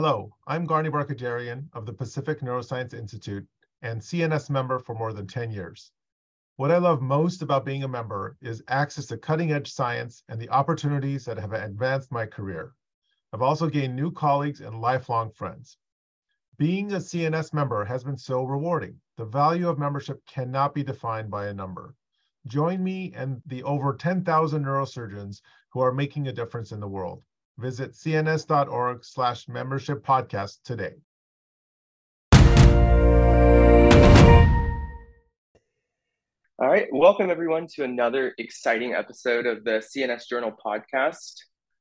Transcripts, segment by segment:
Hello, I'm Garni Barkhoudarian of the Pacific Neuroscience Institute and CNS member for more than 10 years. What I love most about being a member is access to cutting edge science and the opportunities that have advanced my career. I've also gained new colleagues and lifelong friends. Being a CNS member has been so rewarding. The value of membership cannot be defined by a number. Join me and the over 10,000 neurosurgeons who are making a difference in the world. Visit cns.org slash membership podcast today. All right, welcome everyone to another exciting episode of the CNS Journal podcast.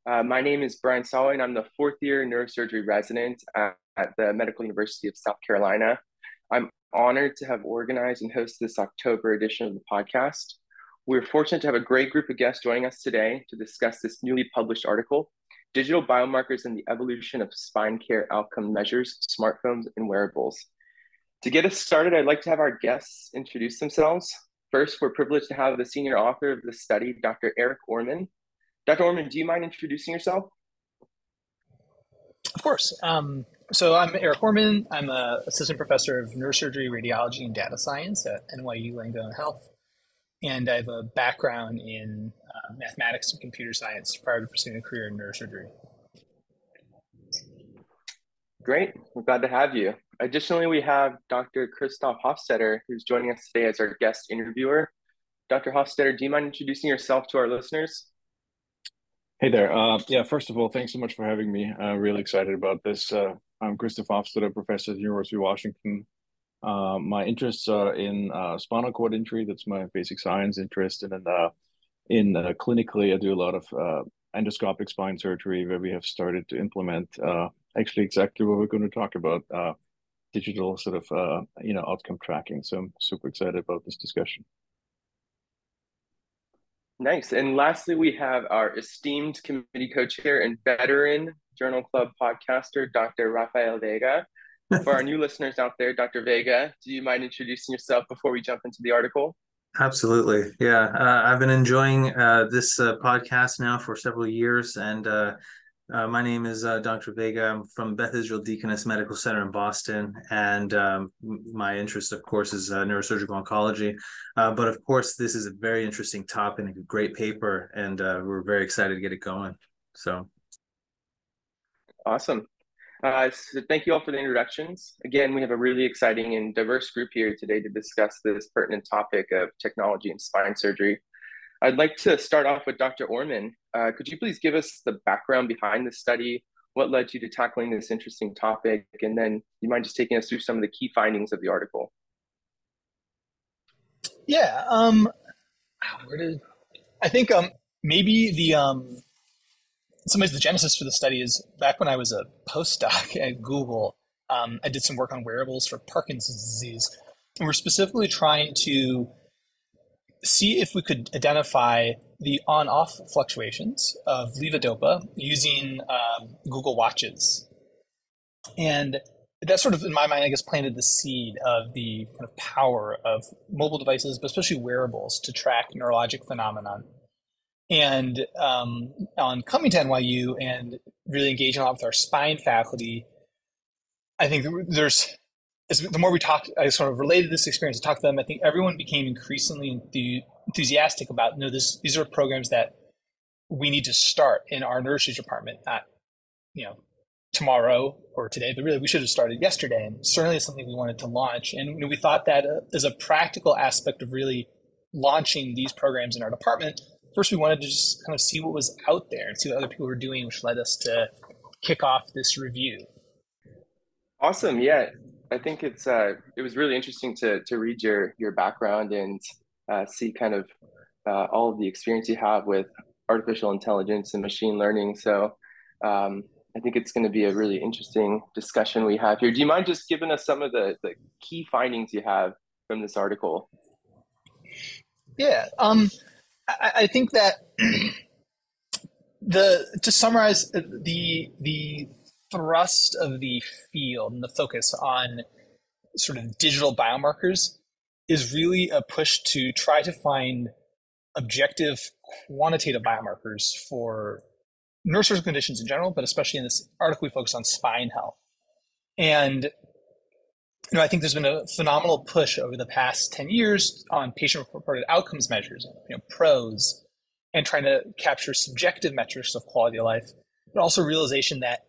Uh, my name is Brian Saway, and I'm the fourth year neurosurgery resident at, at, the Medical University of South Carolina. I'm honored to have organized and hosted this October edition of the podcast. We're fortunate to have a great group of guests joining us today to discuss this newly published article Digital Biomarkers and the Evolution of Spine Care Outcome Measures, Smartphones, and Wearables. To get us started, I'd like to have our guests introduce themselves. First, we're privileged to have the senior author of the study, Dr. Eric Oermann. Dr. Oermann, do you mind introducing yourself? Of course. Um, so I'm Eric Oermann. I'm an assistant professor of neurosurgery, radiology, and data science at NYU Langone Health. And I have a background in uh, mathematics and computer science prior to pursuing a career in neurosurgery. Great. We're glad to have you. Additionally, we have Dr. Christoph Hofstetter, who's joining us today as our guest interviewer. Dr. Hofstetter, do you mind introducing yourself to our listeners? Hey there. Uh, yeah, first of all, thanks so much for having me. I'm really excited about this. Uh, I'm Christoph Hofstetter, professor at the University of Washington. Uh, my interests are in uh, spinal cord injury. That's my basic science interest. And then uh, in uh, clinically, I do a lot of endoscopic spine surgery where we have started to implement actually exactly what we're going to talk about digital sort of uh, you know outcome tracking. So I'm super excited about this discussion. Nice. And lastly, we have our esteemed committee co-chair and veteran Journal Club podcaster, Dr. Rafael Vega. For our new listeners out there, Dr. Vega, do you mind introducing yourself before we jump into the article? Absolutely. Yeah. Uh, I've been enjoying uh, this uh, podcast now for several years, and uh, uh, my name is uh, Dr. Vega. I'm from Beth Israel Deaconess Medical Center in Boston, and um, my interest, of course, is uh, neurosurgical oncology. Uh, but of course, this is a very interesting topic and a great paper, and uh, we're very excited to get it going. So, awesome. Uh, so thank you all for the introductions. Again, we have a really exciting and diverse group here today to discuss this pertinent topic of technology and spine surgery. I'd like to start off with Dr. Oermann. Uh, could you please give us the background behind the study? What led you to tackling this interesting topic? And then you mind just taking us through some of the key findings of the article? Yeah. Um, where did I think um, maybe the um, in some ways the genesis for the study is back when I was a postdoc at Google. Um, I did some work on wearables for Parkinson's disease, and we're specifically trying to see if we could identify the on-off fluctuations of levodopa using um, Google Watches. And that sort of, in my mind, I guess, planted the seed of the kind of power of mobile devices, but especially wearables, to track neurologic phenomenon. And um, on coming to NYU and really engaging a lot with our spine faculty, I think there's the more we talked, I sort of related this experience. I talked to them. I think everyone became increasingly enthusiastic about. You know, this these are programs that we need to start in our nursery department. Not, you know, tomorrow or today, but really we should have started yesterday. And certainly it's something we wanted to launch. And you know, we thought that uh, as a practical aspect of really launching these programs in our department, first we wanted to just kind of see what was out there and see what other people were doing, which led us to kick off this review. Awesome. Yeah. I think it's uh, it was really interesting to to read your your background and uh, see kind of uh, all of the experience you have with artificial intelligence and machine learning. So um, I think it's going to be a really interesting discussion we have here. Do you mind just giving us some of the, the key findings you have from this article? Yeah, um, I, I think that the to summarize uh, the the thrust of the field and the focus on sort of digital biomarkers is really a push to try to find objective quantitative biomarkers for neurosurgical conditions in general, but especially in this article, we focus on spine health. And you know, I think there's been a phenomenal push over the past 10 years on patient-reported outcomes measures, you know, PROs, and trying to capture subjective metrics of quality of life, but also realization that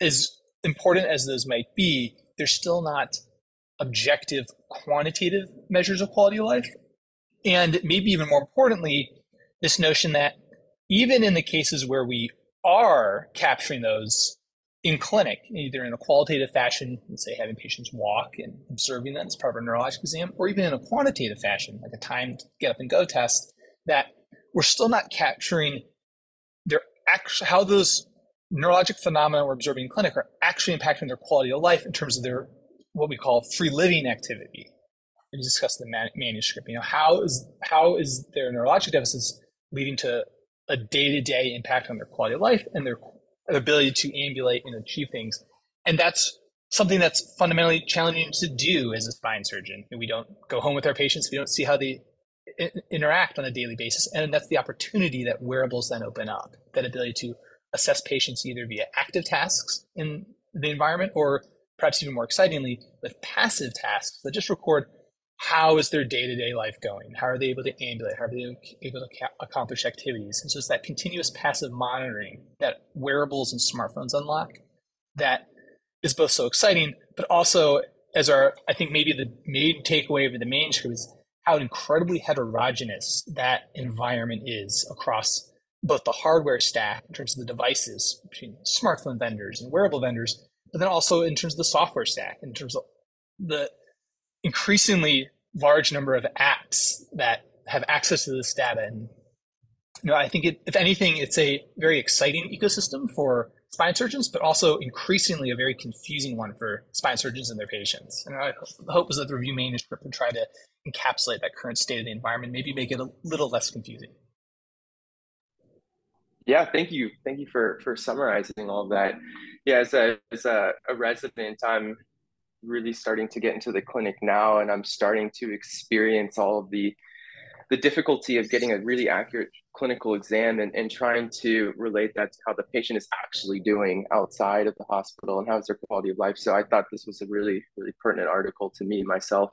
as important as those might be, they're still not objective quantitative measures of quality of life. And maybe even more importantly, this notion that even in the cases where we are capturing those in clinic, either in a qualitative fashion, let's say having patients walk and observing them as part of a neurologic exam, or even in a quantitative fashion, like a timed get up and go test, that we're still not capturing their actual how those neurologic phenomena we're observing in clinic are actually impacting their quality of life in terms of their what we call free living activity. We discussed the man- manuscript. You know, how is how is their neurologic deficits leading to a day-to-day impact on their quality of life and their ability to ambulate and achieve things. And that's something that's fundamentally challenging to do as a spine surgeon. We don't go home with our patients. We don't see how they interact on a daily basis. And that's the opportunity that wearables then open up, that ability to assess patients either via active tasks in the environment or perhaps even more excitingly with passive tasks that just record how is their day-to-day life going? How are they able to ambulate? How are they able to accomplish activities? And so it's that continuous passive monitoring that wearables and smartphones unlock that is both so exciting but also as our i think maybe the main takeaway of the manuscript is how incredibly heterogeneous that environment is across both the hardware stack in terms of the devices between smartphone vendors and wearable vendors but then also in terms of the software stack in terms of the increasingly large number of apps that have access to this data. And you know, I think it, if anything, it's a very exciting ecosystem for spine surgeons, but also increasingly a very confusing one for spine surgeons and their patients. And I hope was that the review manuscript would try to encapsulate that current state of the environment, maybe make it a little less confusing. Yeah, thank you. Thank you for for summarizing all of that. Yeah, as a as a, a resident, I'm really starting to get into the clinic now and I'm starting to experience all of the the difficulty of getting a really accurate clinical exam and, and trying to relate that to how the patient is actually doing outside of the hospital and how's their quality of life. So I thought this was a really, really pertinent article to me myself.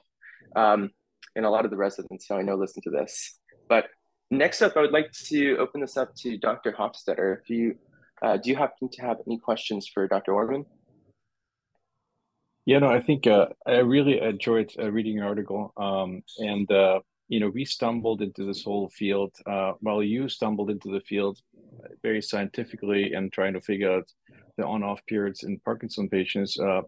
Um, and a lot of the residents who I know listen to this. But next up, I would like to open this up to Dr. Hofstetter. If you uh, do you happen to have any questions for Dr. Oermann? Yeah, no, I think uh, I really enjoyed uh, reading your article. Um, and, uh, you know, we stumbled into this whole field uh, while you stumbled into the field very scientifically and trying to figure out the on off periods in Parkinson patients. Uh,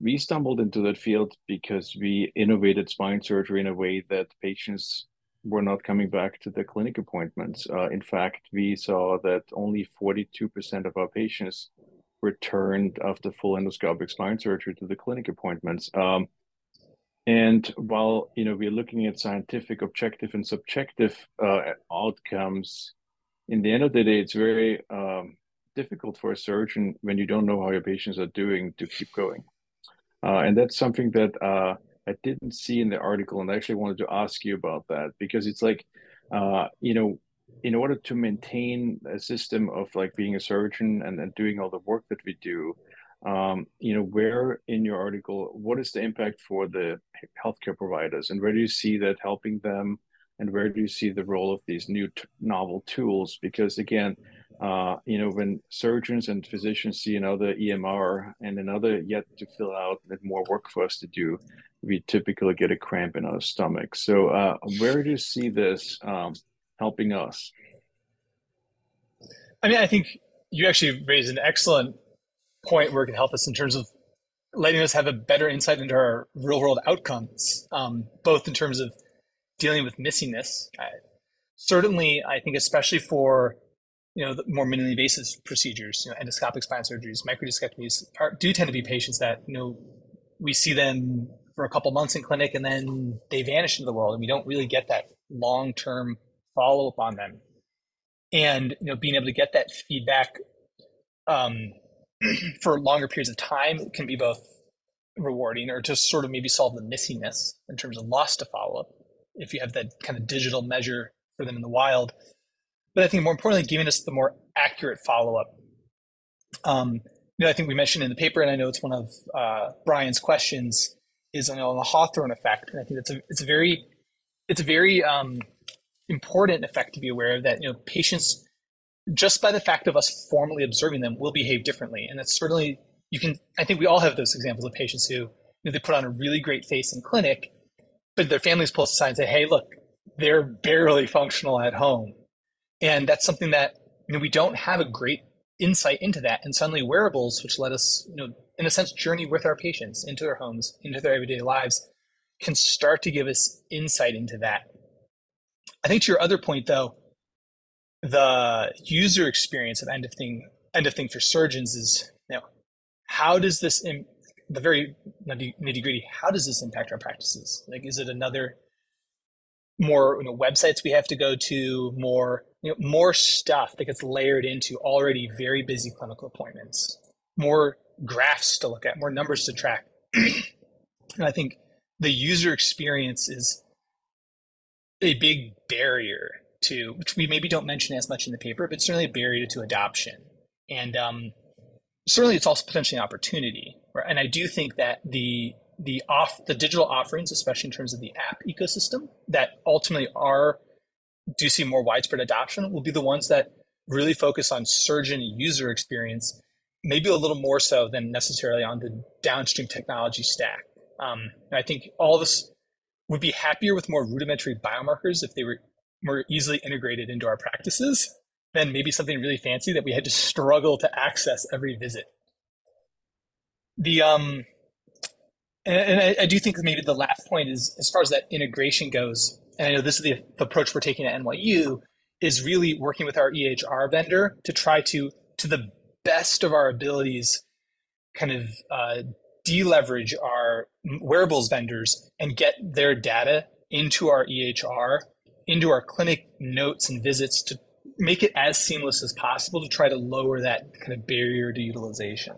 we stumbled into that field because we innovated spine surgery in a way that patients were not coming back to the clinic appointments. Uh, in fact, we saw that only 42% of our patients returned after full endoscopic spine surgery to the clinic appointments. Um, and while you know we're looking at scientific, objective, and subjective uh, outcomes, in the end of the day, it's very um, difficult for a surgeon when you don't know how your patients are doing to keep going. Uh, and that's something that uh, I didn't see in the article, and I actually wanted to ask you about that because it's like, uh, you know, in order to maintain a system of like being a surgeon and, doing all the work that we do um, you know where in your article what is the impact for the healthcare providers? And where do you see that helping them? And where do you see the role of these new t- novel tools? Because again uh, you know when surgeons and physicians see another emr and another yet to fill out more work for us to do we typically get a cramp in our stomach. So uh, where do you see this um, helping us? I mean, I think you actually raised an excellent point where it can help us in terms of letting us have a better insight into our real world outcomes, um, both in terms of dealing with missingness. I, certainly, I think especially for you know the more minimally invasive procedures, you know, endoscopic spine surgeries, microdiscectomies, are, do tend to be patients that you know we see them for a couple months in clinic and then they vanish into the world, and we don't really get that long term follow up on them. And you know being able to get that feedback um, for longer periods of time can be both rewarding or to sort of maybe solve the missingness in terms of loss to follow up if you have that kind of digital measure for them in the wild. But I think more importantly, giving us the more accurate follow up. Um, you know, I think we mentioned in the paper, and I know it's one of uh, Brian's questions, is on the Hawthorne effect, and I think it's a it's a very it's a very um, important effect to be aware of that you know patients just by the fact of us formally observing them will behave differently, and that's certainly you can. I think we all have those examples of patients who you know, they put on a really great face in clinic, but their families pull aside and say, "Hey, look, they're barely functional at home," and that's something that you know we don't have a great insight into that. And suddenly, wearables, which let us, you know, in a sense, journey with our patients into their homes, into their everyday lives, can start to give us insight into that. I think to your other point, though, the user experience of end of thing end of thing for surgeons is you know how does this in the very nitty gritty how does this impact our practices? Like is it another more you know websites we have to go to more you know more stuff that gets layered into already very busy clinical appointments more graphs to look at more numbers to track? And i think the user experience is a big barrier to which we maybe don't mention as much in the paper, but certainly a barrier to adoption. And um, certainly, it's also potentially an opportunity. Right? And I do think that the the off the digital offerings, especially in terms of the app ecosystem, that ultimately are do see more widespread adoption, will be the ones that really focus on surgeon user experience, maybe a little more so than necessarily on the downstream technology stack. Um, I think all us would be happier with more rudimentary biomarkers if they were more easily integrated into our practices than maybe something really fancy that we had to struggle to access every visit. The um, and, and I, I, do think maybe the last point is as far as that integration goes, and I know this is the, the approach we're taking at NYU, is really working with our EHR vendor to try to, to the best of our abilities, kind of uh, deleverage our wearables vendors and get their data into our EHR into our clinic notes and visits to make it as seamless as possible to try to lower that kind of barrier to utilization.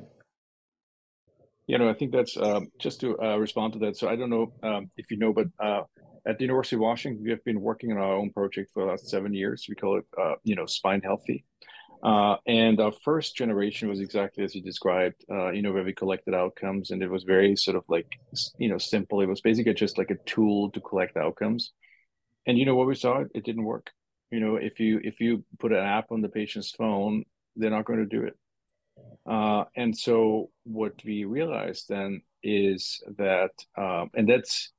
You know, I think that's um, just to uh, respond to that. So I don't know um, if you know, but uh, at the University of Washington, we have been working on our own project for the last seven years. We call it, uh, you know, Spine Healthy. Uh, and our first generation was exactly as you described, uh, you know, where we collected outcomes, and it was very sort of like, you know, simple. It was basically just like a tool to collect outcomes. And you know what we saw it didn't work. You know if you if you put an app on the patient's phone they're not going to do it. Uh, and so what we realized then is that um, and that's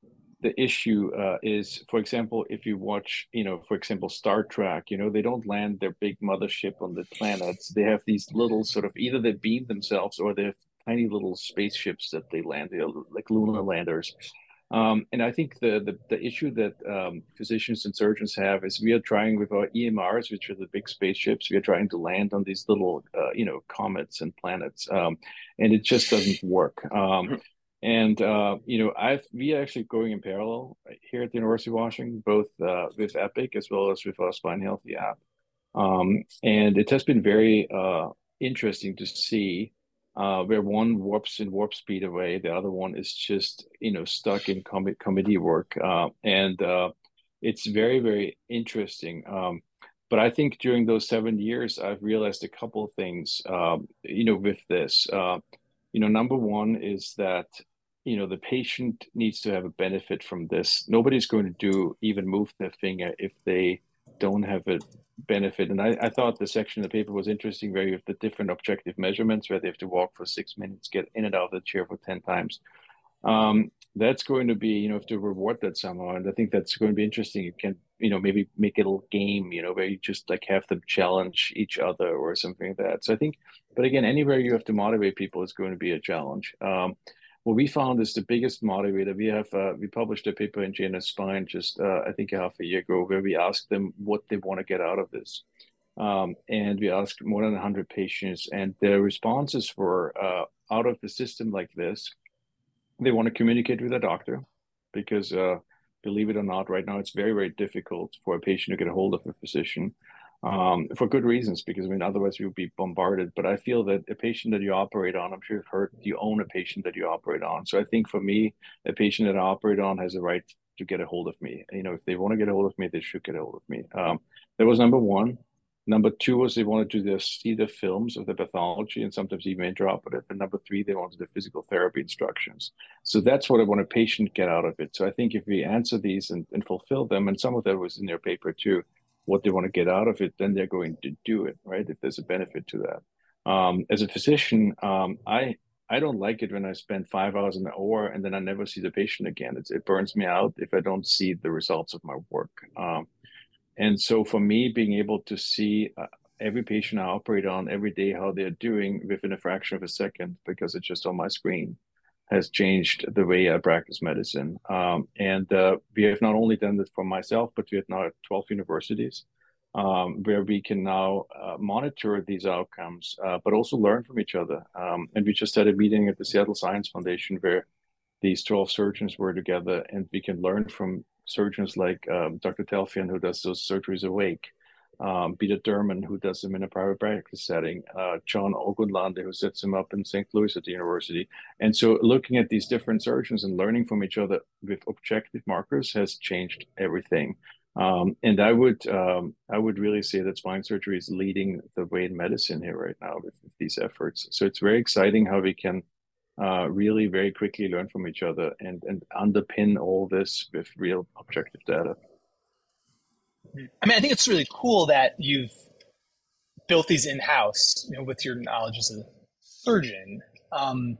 the issue uh, is for example if you watch you know for example star trek you know they don't land their big mothership on the planets. They have these little sort of either they beam themselves or they have tiny little spaceships that they land like lunar landers. Um, and I think the, the, the issue that um, physicians and surgeons have is we are trying with our EMRs, which are the big spaceships, we are trying to land on these little, uh, you know, comets and planets, um, and it just doesn't work. And uh, you know, I've we are actually going in parallel here at the University of Washington, both uh, with Epic as well as with our Spine Healthy app, um, and it has been very uh, interesting to see uh, where one warps in warp speed away, the other one is just you know stuck in com- committee work, uh, and uh, it's very very interesting. Um, but I think during those seven years, I've realized a couple of things. Um, you know, with this, you know, number one is that you know the patient needs to have a benefit from this. Nobody's going to do even move their finger if they don't have a benefit. And I, I thought the section of the paper was interesting where you have the different objective measurements where they have to walk for six minutes, get in and out of the chair for 10 times. Um, that's going to be, you know, have to reward that somehow. And I think that's going to be interesting. You can, you know, maybe make it a little game, you know, where you just like have them challenge each other or something like that. So I think, but again, anywhere you have to motivate people is going to be a challenge. Um, what we found is the biggest motivator. We have uh, we published a paper in JNS Spine just uh, I think half a year ago where we asked them what they want to get out of this, um, and we asked more than 100 patients, and their responses were uh, out of the system like this. They want to communicate with a doctor because, uh, believe it or not, right now it's very very difficult for a patient to get a hold of a physician um, for good reasons, because I mean, otherwise you would be bombarded. But I feel that a patient that you operate on, I'm sure you've heard you own a patient that you operate on. So I think for me, a patient that I operate on has a right to get a hold of me. You know, if they want to get a hold of me, they should get a hold of me. Um, that was number one. Number two was they wanted to see the films of the pathology and sometimes even intraoperative. And number three, they wanted the physical therapy instructions. So that's what I want a patient get out of it. So I think if we answer these and, and fulfill them, and some of that was in their paper too, what they want to get out of it, then they're going to do it, right? If there's a benefit to that. Um, as a physician, um, I I don't like it when I spend five hours in the OR and then I never see the patient again. It's, it burns me out if I don't see the results of my work. Um, and so for me, being able to see uh, every patient I operate on every day how they're doing within a fraction of a second because it's just on my screen has changed the way I practice medicine. Um, and uh, we have not only done this for myself, but we have now 12 universities um, where we can now uh, monitor these outcomes, uh, but also learn from each other. Um, and we just had a meeting at the Seattle Science Foundation where these 12 surgeons were together and we can learn from surgeons like um, Dr. Telfeian, who does those surgeries awake, um, Peter Derman, who does them in a private practice setting, uh, John Ogunlade, who sets them up in St. Louis at the university. And so looking at these different surgeons and learning from each other with objective markers has changed everything. Um, and I would um, I would really say that spine surgery is leading the way in medicine here right now with, with these efforts. So it's very exciting how we can uh, really very quickly learn from each other and and underpin all this with real objective data. I mean, I think it's really cool that you've built these in house, you know, with your knowledge as a surgeon. Um,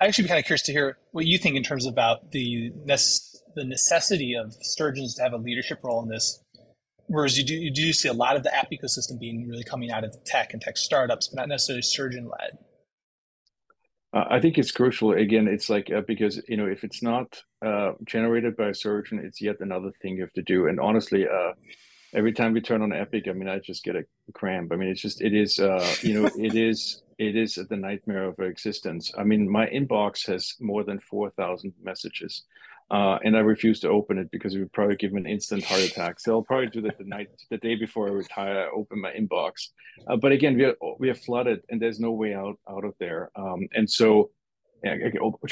I'd actually be kind of curious to hear what you think in terms about the the necessity of surgeons to have a leadership role in this. Whereas you do you do see a lot of the app ecosystem being really coming out of tech and tech startups, but not necessarily surgeon led. Uh, I think it's crucial. Again, it's like uh, because you know if it's not uh, generated by a surgeon, it's yet another thing you have to do. And honestly, uh, every time we turn on Epic, I mean, I just get a cramp. I mean, it's just it is uh, you know it is it is the nightmare of existence. I mean, my inbox has more than four thousand messages. Uh, and I refuse to open it because it would probably give me an instant heart attack. So I'll probably do that the night, the day before I retire. I open my inbox, uh, but again, we are we are flooded, and there's no way out out of there. Um, and so, yeah,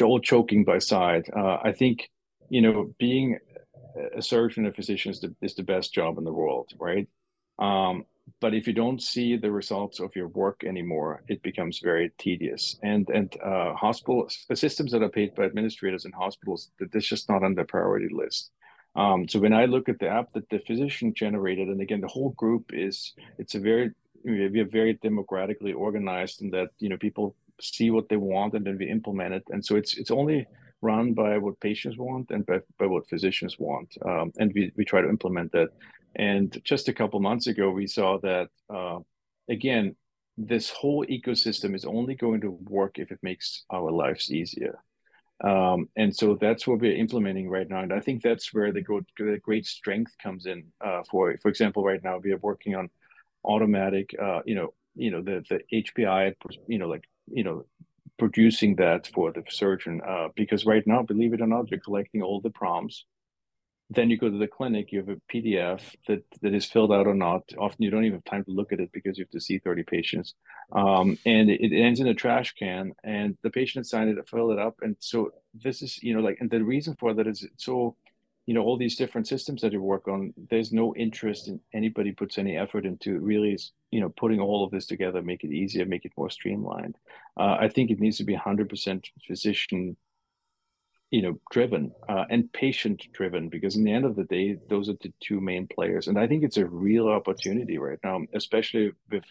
all choking by side. Uh, I think you know being a surgeon, a physician is the is the best job in the world, right? Um, but if you don't see the results of your work anymore, it becomes very tedious. And and uh, hospital systems that are paid by administrators in hospitals, that that's just not on the priority list. Um, so when I look at the app that the physician generated, and again, the whole group is it's a very we are very democratically organized in that you know people see what they want and then we implement it. And so it's it's only run by what patients want and by, by what physicians want. Um, and we, we try to implement that. And just a couple months ago, we saw that, uh, again, this whole ecosystem is only going to work if it makes our lives easier. Um, and so that's what we're implementing right now. And I think that's where the, good, the great strength comes in. Uh, for for example, right now we are working on automatic, uh, you know, you know the the HPI, you know, like you know, producing that for the surgeon. Uh, because right now, believe it or not, we're collecting all the prompts then you go to the clinic, you have a PDF that, that is filled out or not. Often you don't even have time to look at it because you have to see 30 patients. Um, and it, it, ends in a trash can and the patient signed it, filled it up. And so this is, you know, like, and the reason for that is so, you know, all these different systems that you work on, there's no interest in anybody puts any effort into really, you know, putting all of this together, make it easier, make it more streamlined. Uh, I think it needs to be 100% physician you know driven uh, and patient driven because in the end of the day those are the two main players. And i think it's a real opportunity right now especially with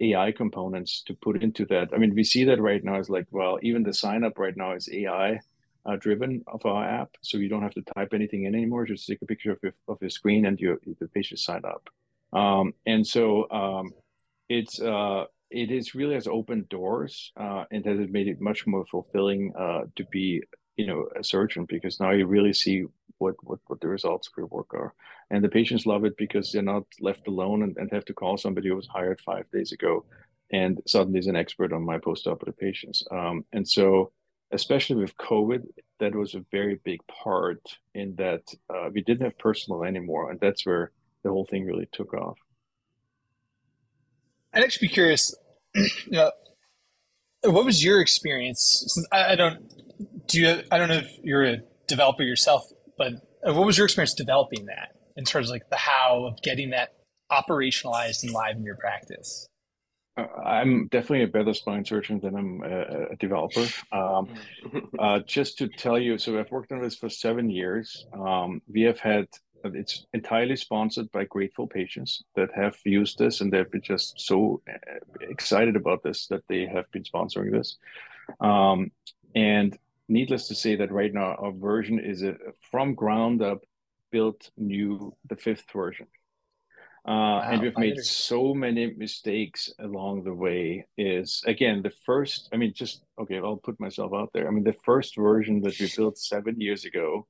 ai components to put into that. I mean we see that right now is like well even the sign up right now is ai uh, driven of our app so you don't have to type anything in anymore just take a picture of your, of your screen and your the patient sign up. Um, and so um, it's uh, it is really has opened doors uh, and has made it much more fulfilling uh, to be you know a surgeon because now you really see what what, what the results of your work are. And the patients love it because they're not left alone and, and have to call somebody who was hired five days ago and suddenly is an expert on my post-operative patients. Um, and so especially with covid that was a very big part in that uh, we didn't have personal anymore and that's where the whole thing really took off i'd actually be curious you know, what was your experience I, I don't do you i don't know if you're a developer yourself but what was your experience developing that in terms of like the how of getting that operationalized and live in your practice? Uh, I'm definitely a better spine surgeon than I'm a, a developer. Um, uh, just to tell you, so I've worked on this for seven years. Um, we have had it's entirely sponsored by grateful patients that have used this and they've been just so uh, excited about this that they have been sponsoring this. Um, and needless to say that right now our version is a from ground up built new the fifth version uh, wow, and we've made so many mistakes along the way is again the first i mean just okay i'll put myself out there. I mean the first version that we built seven years ago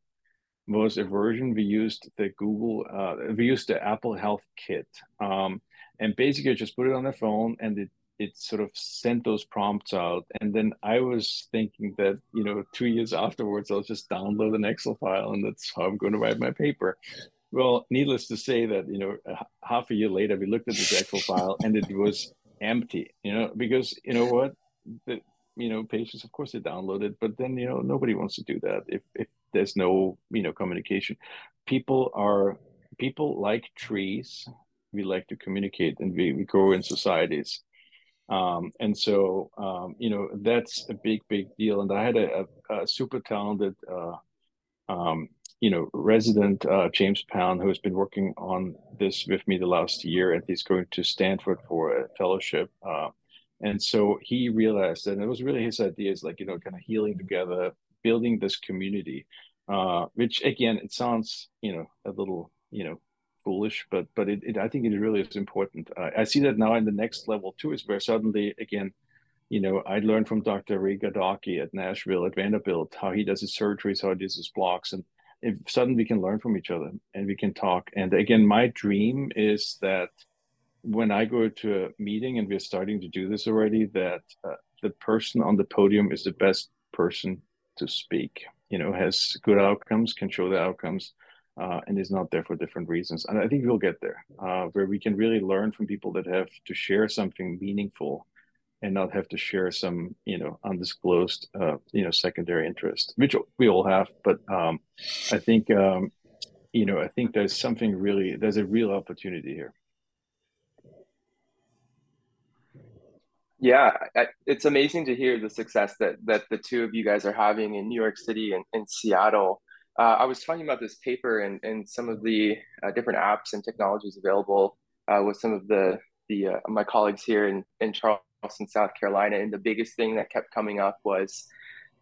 was a version we used the google uh, we used the apple health kit. Um, and basically just put it on the phone and it it sort of sent those prompts out. And then i was thinking that you know two years afterwards i'll just download an excel file and that's how i'm going to write my paper well needless to say that you know half a year later we looked at this excel file and it was empty you know because you know what? The you know patients of course they download it but then you know nobody wants to do that if if there's no you know communication. People are people like trees. We like to communicate and we, we grow in societies. Um, and so, um, you know, that's a big, big deal. And I had a, a, a super talented, uh, um, you know, resident, uh, James Pound, who has been working on this with me the last year, and he's going to Stanford for a fellowship. Uh, and so he realized that it was really his idea is like, you know, kind of healing together, building this community, uh, which again, it sounds, you know, a little, you know, foolish, but but it, it I think it really is important. I see that now in the next level too, is where suddenly again, you know, I learned from Dr. Ray Gardocki at Nashville at Vanderbilt how he does his surgeries, how he does his blocks, and if suddenly we can learn from each other and we can talk. And again, my dream is that when I go to a meeting and we're starting to do this already, that uh, the person on the podium is the best person to speak. You know, has good outcomes, can show the outcomes uh, and is not there for different reasons. And I think we'll get there, uh, where we can really learn from people that have to share something meaningful and not have to share some, you know, undisclosed, uh, you know, secondary interest, which we all have. But um, I think, um, you know, I think there's something really, there's a real opportunity here. Yeah, it's amazing to hear the success that that the two of you guys are having in New York City and in Seattle. Uh, I was talking about this paper and, and some of the uh, different apps and technologies available uh, with some of the the uh, my colleagues here in, in Charleston, South Carolina, and the biggest thing that kept coming up was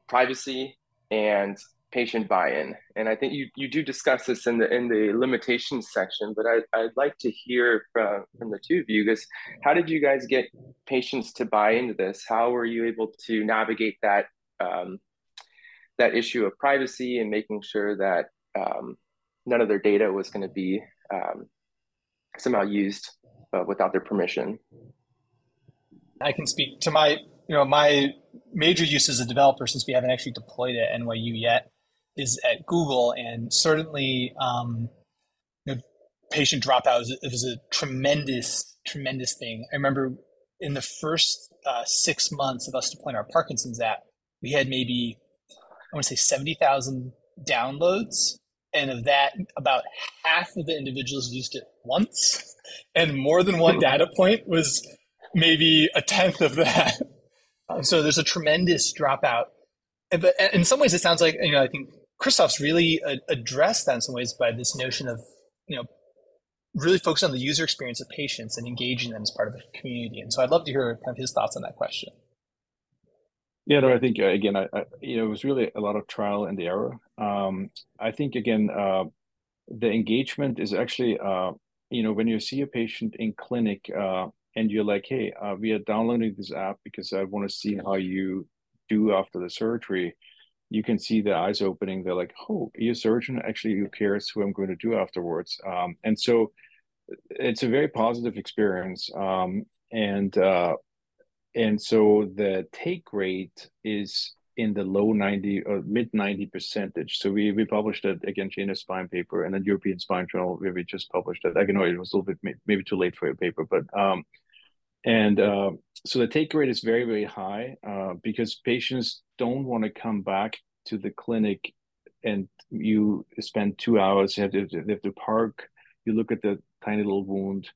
privacy and patient buy-in. And I think you, you do discuss this in the in the limitations section, but I, I'd like to hear from, from the two of you because how did you guys get patients to buy into this? How were you able to navigate that um, that issue of privacy and making sure that um, none of their data was going to be um, somehow used uh, without their permission. I can speak to my, you know, my major use as a developer since we haven't actually deployed it at NYU yet is at Google, and certainly, um, you know, patient dropout was a tremendous, tremendous thing. I remember in the first uh, six months of us deploying our Parkinson's app, we had maybe I want to say 70,000 downloads. And of that, about half of the individuals used it once. And more than one data point was maybe a tenth of that. So there's a tremendous dropout. But in some ways, it sounds like, you know, I think Christoph's really addressed that in some ways by this notion of, you know, really focus on the user experience of patients and engaging them as part of the community. And so I'd love to hear kind of his thoughts on that question. Yeah, no, I think uh, again, I, I, you know, it was really a lot of trial and error. Um, I think again, uh, the engagement is actually, uh, you know, when you see a patient in clinic uh, and you're like, hey, uh, we are downloading this app because I want to see how you do after the surgery. You can see the eyes opening. They're like, oh, your surgeon actually who cares who I'm going to do afterwards. Um, and so it's a very positive experience. Um, and uh, and so the take rate is in the low 90 or mid 90 percentage. So we, we published it again in a spine paper and a European Spine Journal where we just published it. I know it was a little bit maybe too late for a paper, but um, and uh, so the take rate is very very high uh, because patients don't want to come back to the clinic and you spend two hours. You have to, you have to park. You look at the tiny little wound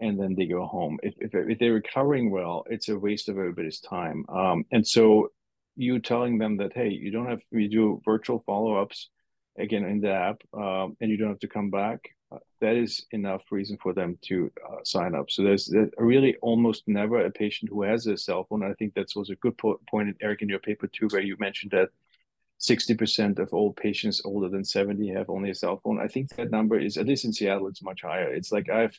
and then they go home. If, if, if they're recovering well, it's a waste of everybody's time. Um, and so you telling them that, hey, you don't have, we do virtual follow-ups again in the app um, and you don't have to come back, that is enough reason for them to uh, sign up. So there's, there's, really almost never a patient who has a cell phone. I think that was a good po point, Eric, in your paper too, where you mentioned that 60% of all patients older than 70 have only a cell phone. I think that number is, at least in Seattle, it's much higher. It's like I've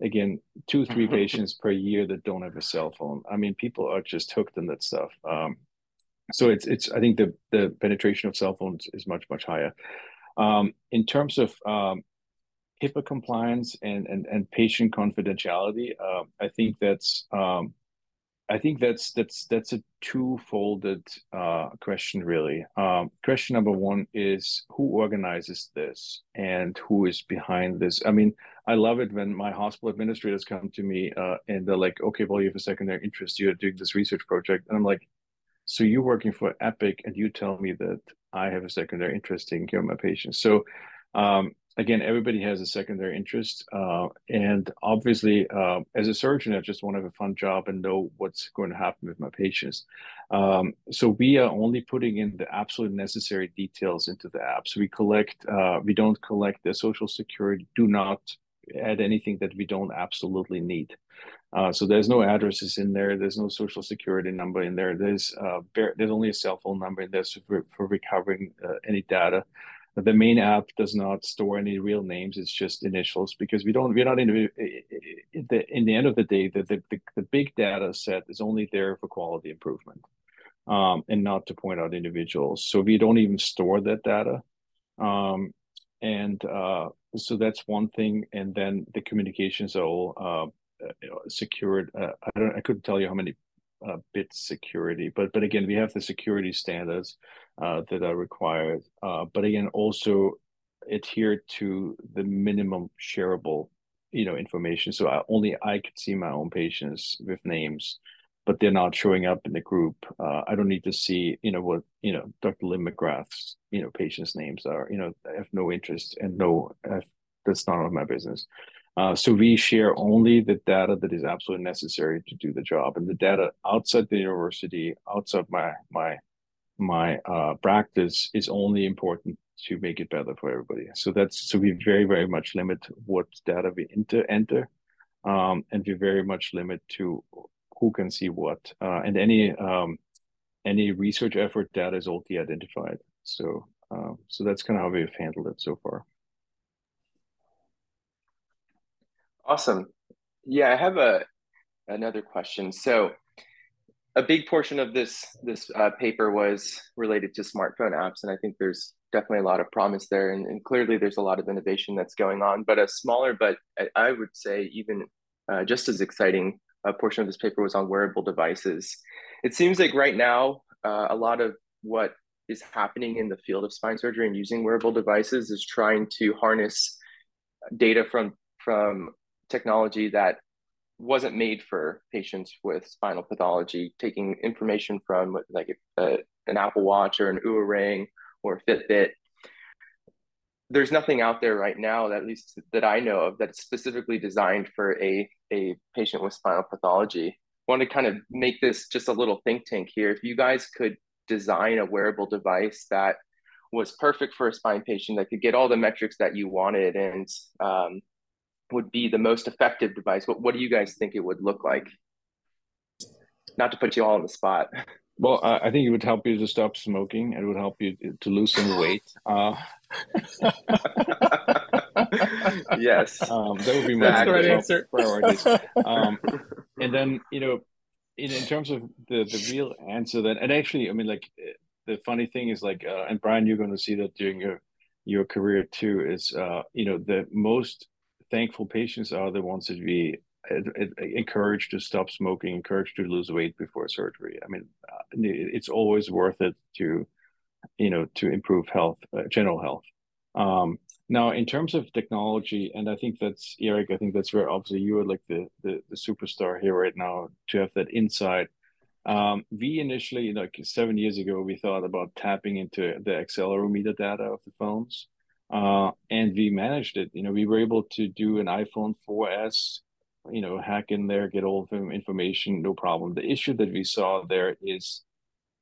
again two three patients per year that don't have a cell phone i mean people are just hooked on that stuff um, so it's it's i think the the penetration of cell phones is much much higher um, in terms of um, HIPAA compliance and, and, and patient confidentiality, uh, I think that's um, I think that's that's that's a two-folded uh, question, really. Um, question number one is who organizes this and who is behind this. I mean, I love it when my hospital administrators come to me uh, and they're like, "Okay, well, you have a secondary interest. You're doing this research project," and I'm like, "So you're working for Epic, and you tell me that I have a secondary interest taking care of my patients." So um, again, everybody has a secondary interest. Uh, and obviously, uh, as a surgeon, I just want to have a fun job and know what's going to happen with my patients. Um, so we are only putting in the absolute necessary details into the app. So we collect, uh, we don't collect the social security, do not add anything that we don't absolutely need. Uh, so there's no addresses in there. There's no social security number in there. There's uh, there's only a cell phone number in there for, for recovering uh, any data the main app does not store any real names it's just initials because we don't we're not in the in the end of the day the, the, the, big data set is only there for quality improvement um, and not to point out individuals. So we don't even store that data um, and uh, so that's one thing and then the communications are all uh, secured. Uh, i don't i couldn't tell you how many uh, bit security but but again we have the security standards uh, that are required. Uh, but again, also adhere to the minimum shareable, you know, information. So I, only I could see my own patients with names, but they're not showing up in the group. Uh, I don't need to see, you know, what you know, Dr. Lynn McGrath's, you know, patients' names are. You know, I have no interest and no, that's none of my business. Uh, so we share only the data that is absolutely necessary to do the job, and the data outside the university, outside my my my uh, practice is only important to make it better for everybody. So that's so we very very much limit what data we enter enter, um, and we very much limit to who can see what. Uh, and any um, any research effort data is all de-identified. So uh, so that's kind of how we've handled it so far. Awesome. Yeah, I have a another question. So a big portion of this this uh, paper was related to smartphone apps, and I think there's definitely a lot of promise there, and, and clearly there's a lot of innovation that's going on. But a smaller, but I, would say even uh, just as exciting a portion of this paper was on wearable devices. It seems like right now uh, a lot of what is happening in the field of spine surgery and using wearable devices is trying to harness data from from technology that wasn't made for patients with spinal pathology, taking information from like a, an Apple Watch or an Oura Ring or Fitbit. There's nothing out there right now, at least that I know of, that's specifically designed for a, a patient with spinal pathology. I want to kind of make this just a little think tank here. If you guys could design a wearable device that was perfect for a spine patient that could get all the metrics that you wanted and um, would be the most effective device, what, what do you guys think it would look like? Not to put you all on the spot. Well, uh, I think it would help you to stop smoking. It would help you to lose some weight. Uh, yes, um, that would be my That's the right answer. priorities. Um, and then you know, in, in terms of the the real answer, that and actually, I mean, like the funny thing is, like, uh, and Brian, you're going to see that during your your career too. Is uh, you know the most thankful patients are the ones that we encourage to stop smoking, encourage to lose weight before surgery. I mean, uh, it's always worth it to, you know, to improve health, uh, general health. Um, now, in terms of technology, and I think that's Eric. I think that's where obviously you are like the the, the superstar here right now to have that insight. Um, we initially, like seven years ago, we thought about tapping into the accelerometer data of the phones uh, and we managed it. You know, we were able to do an iPhone 4S you know, hack in there, get all of information, no problem. The issue that we saw there is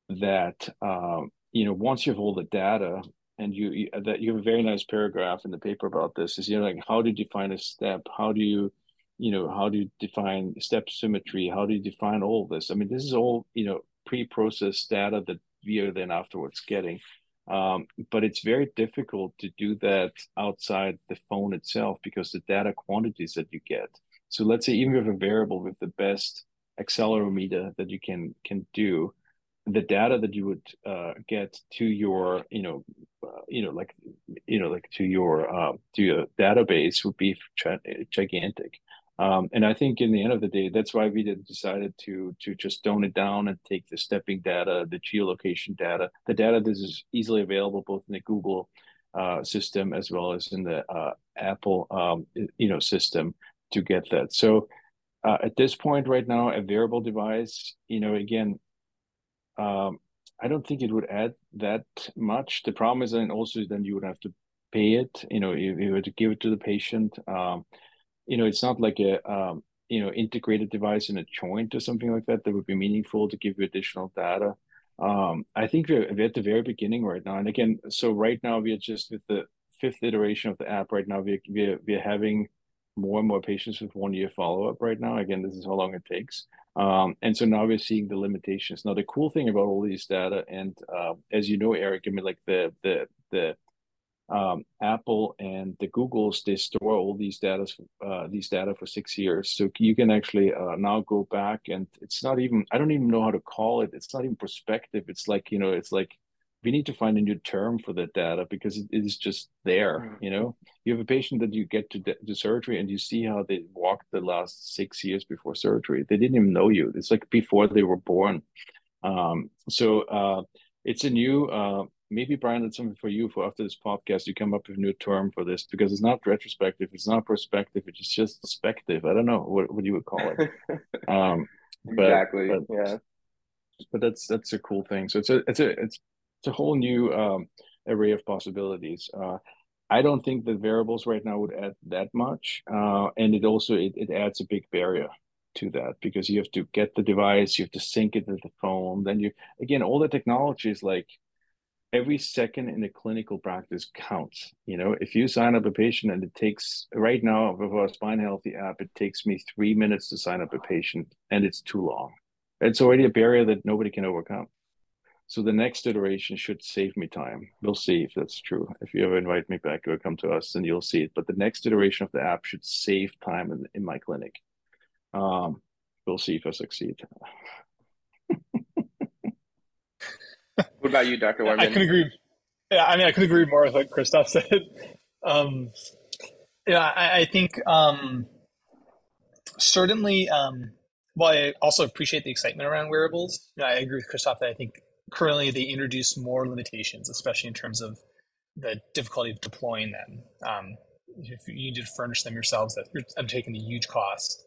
that um, you know once you have all the data and you, you that you have a very nice paragraph in the paper about this is you know like how do you define a step how do you you know how do you define step symmetry how do you define all this i mean this is all you know pre-processed data that we are then afterwards getting um, but it's very difficult to do that outside the phone itself because the data quantities that you get. So let's say even if a wearable with the best accelerometer that you can can do the data that you would uh, get to your you know uh, you know like you know like to your uh, to your database would be gigantic um, and I think in the end of the day, that's why we decided to to just tone it down and take the stepping data, the geolocation data, the data that is easily available both in the Google uh, system as well as in the uh, Apple um, you know system to get that. So uh, at this point right now, a wearable device, you know, again, um, I don't think it would add that much. The problem is then also then you would have to pay it. You know, if you were to give it to the patient, um, you know, it's not like a um, you know integrated device in a joint or something like that that would be meaningful to give you additional data. Um, I think we're, we're at the very beginning right now, and again, so right now we are just with the fifth iteration of the app. Right now, we're we're, we're having more and more patients with one year follow up. Right now, again, this is how long it takes. Um, and so now we're seeing the limitations. Now the cool thing about all these data, and uh, as you know, Eric, I mean, like the the the um, Apple and the Googles, they store all these data uh, these data for six years. So you can actually uh, now go back, and it's not even I don't even know how to call it. It's not even prospective. It's like you know, it's like we need to find a new term for the data because it is just there mm-hmm. you know you have a patient that you get to the surgery and you see how they walked the last six years before surgery they didn't even know you it's like before they were born um, so uh, it's a new uh, maybe brian that's something for you for after this podcast you come up with a new term for this because it's not retrospective it's not prospective it's just perspective i don't know what, what you would call it um, but, exactly but, yeah but that's that's a cool thing so it's a it's a it's it's a whole new um, array of possibilities. Uh, I don't think the wearables right now would add that much, uh, and it also it, it adds a big barrier to that because you have to get the device, you have to sync it to the phone. Then you again, all the technology is like every second in a clinical practice counts. You know, if you sign up a patient and it takes right now with our Spine Healthy app, it takes me three minutes to sign up a patient, and it's too long. It's already a barrier that nobody can overcome. So the next iteration should save me time. We'll see if that's true. If you ever invite me back or come to us, then you'll see it. But the next iteration of the app should save time in, in my clinic. Um, we'll see if I succeed. What about you, Dr. Oermann? I can agree. Yeah, I mean, I could agree more with what Christoph said. Um, yeah, I, I think um, certainly. Um, while I also appreciate the excitement around wearables, you know, I agree with Christoph that I think currently they introduce more limitations, especially in terms of the difficulty of deploying them. Um, if you need to furnish them yourselves, that you're undertaking a huge cost.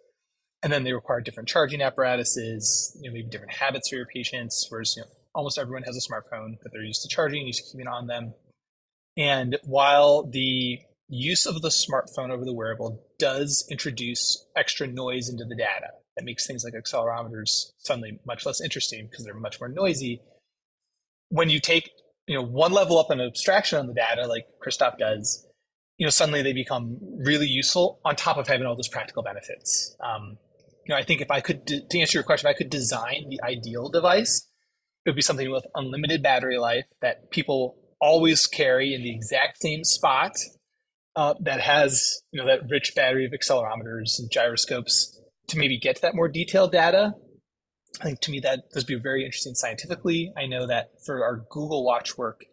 And then they require different charging apparatuses, you know, maybe different habits for your patients, whereas you know, almost everyone has a smartphone that they're used to charging, used to keeping on them. And while the use of the smartphone over the wearable does introduce extra noise into the data, that makes things like accelerometers suddenly much less interesting because they're much more noisy when you take you know one level up an abstraction on the data like Christoph does, you know suddenly they become really useful on top of having all those practical benefits. Um, you know, I think if I could to answer your question, I could design the ideal device, it would be something with unlimited battery life that people always carry in the exact same spot. Uh, that has you know that rich battery of accelerometers and gyroscopes to maybe get to that more detailed data I think to me that would be very interesting scientifically. I know that for our Google Watch work,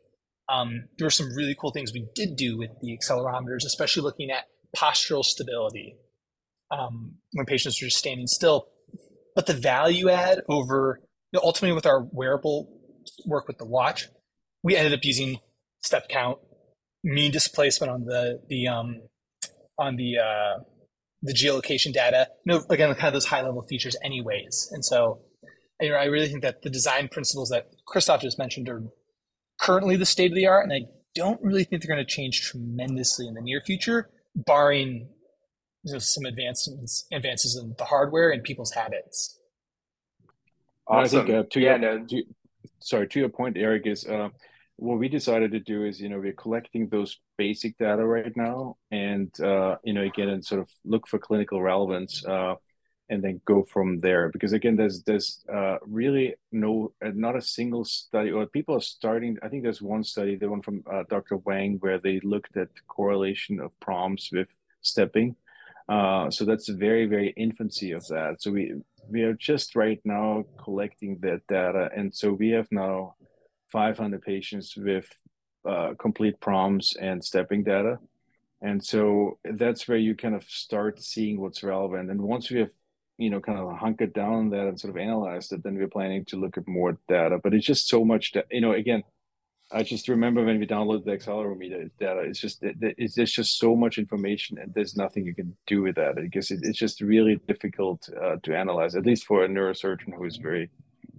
um, there were some really cool things we did do with the accelerometers, especially looking at postural stability um, when patients are just standing still. But the value add over know, ultimately with our wearable work with the watch, we ended up using step count, mean displacement on the the um, on the uh, the geolocation data. You know, again, kind of those high level features, anyways. And so you know, I really think that the design principles that Christoph just mentioned are currently the state of the art, and I don't really think they're going to change tremendously in the near future, barring just some advancements advances in the hardware and people's habits. Awesome. I think uh, to yeah, your, no. to, sorry to your point, Eric is uh, what we decided to do is you know we're collecting those basic data right now, and uh, you know again and sort of look for clinical relevance. Uh, and then go from there because again there's there's uh, really no uh, not a single study or people are starting i think there's one study the one from uh, dr wang where they looked at correlation of proms with stepping uh, so that's very very infancy of that so we we are just right now collecting that data and so we have now 500 patients with uh, complete proms and stepping data. And so that's where you kind of start seeing what's relevant. And once we have you know kind of hunkered down that and sort of analyzed it then we're planning to look at more data. But it's just so much that you know again i just remember when we downloaded the accelerometer data it's just it's there's just so much information and there's nothing you can do with that because it, it's just really difficult uh, to analyze at least for a neurosurgeon who is very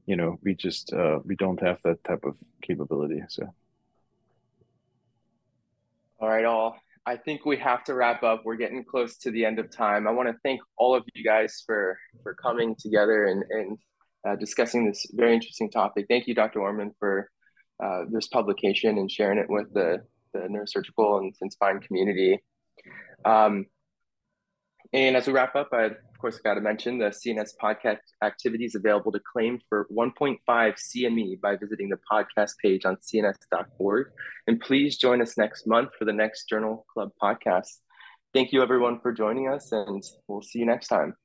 you know we just uh, we don't have that type of capability so all right all I think we have to wrap up. We're getting close to the end of time. I want to thank all of you guys for for coming together and and uh, discussing this very interesting topic. Thank you, Dr. Oermann, for uh, this publication and sharing it with the the neurosurgical and, and spine community. Um, and as we wrap up, I of course, got to mention the CNS podcast activities available to claim for 1.5 CME by visiting the podcast page on cns.org. And please join us next month for the next Journal Club podcast. Thank you, everyone, for joining us, and we'll see you next time.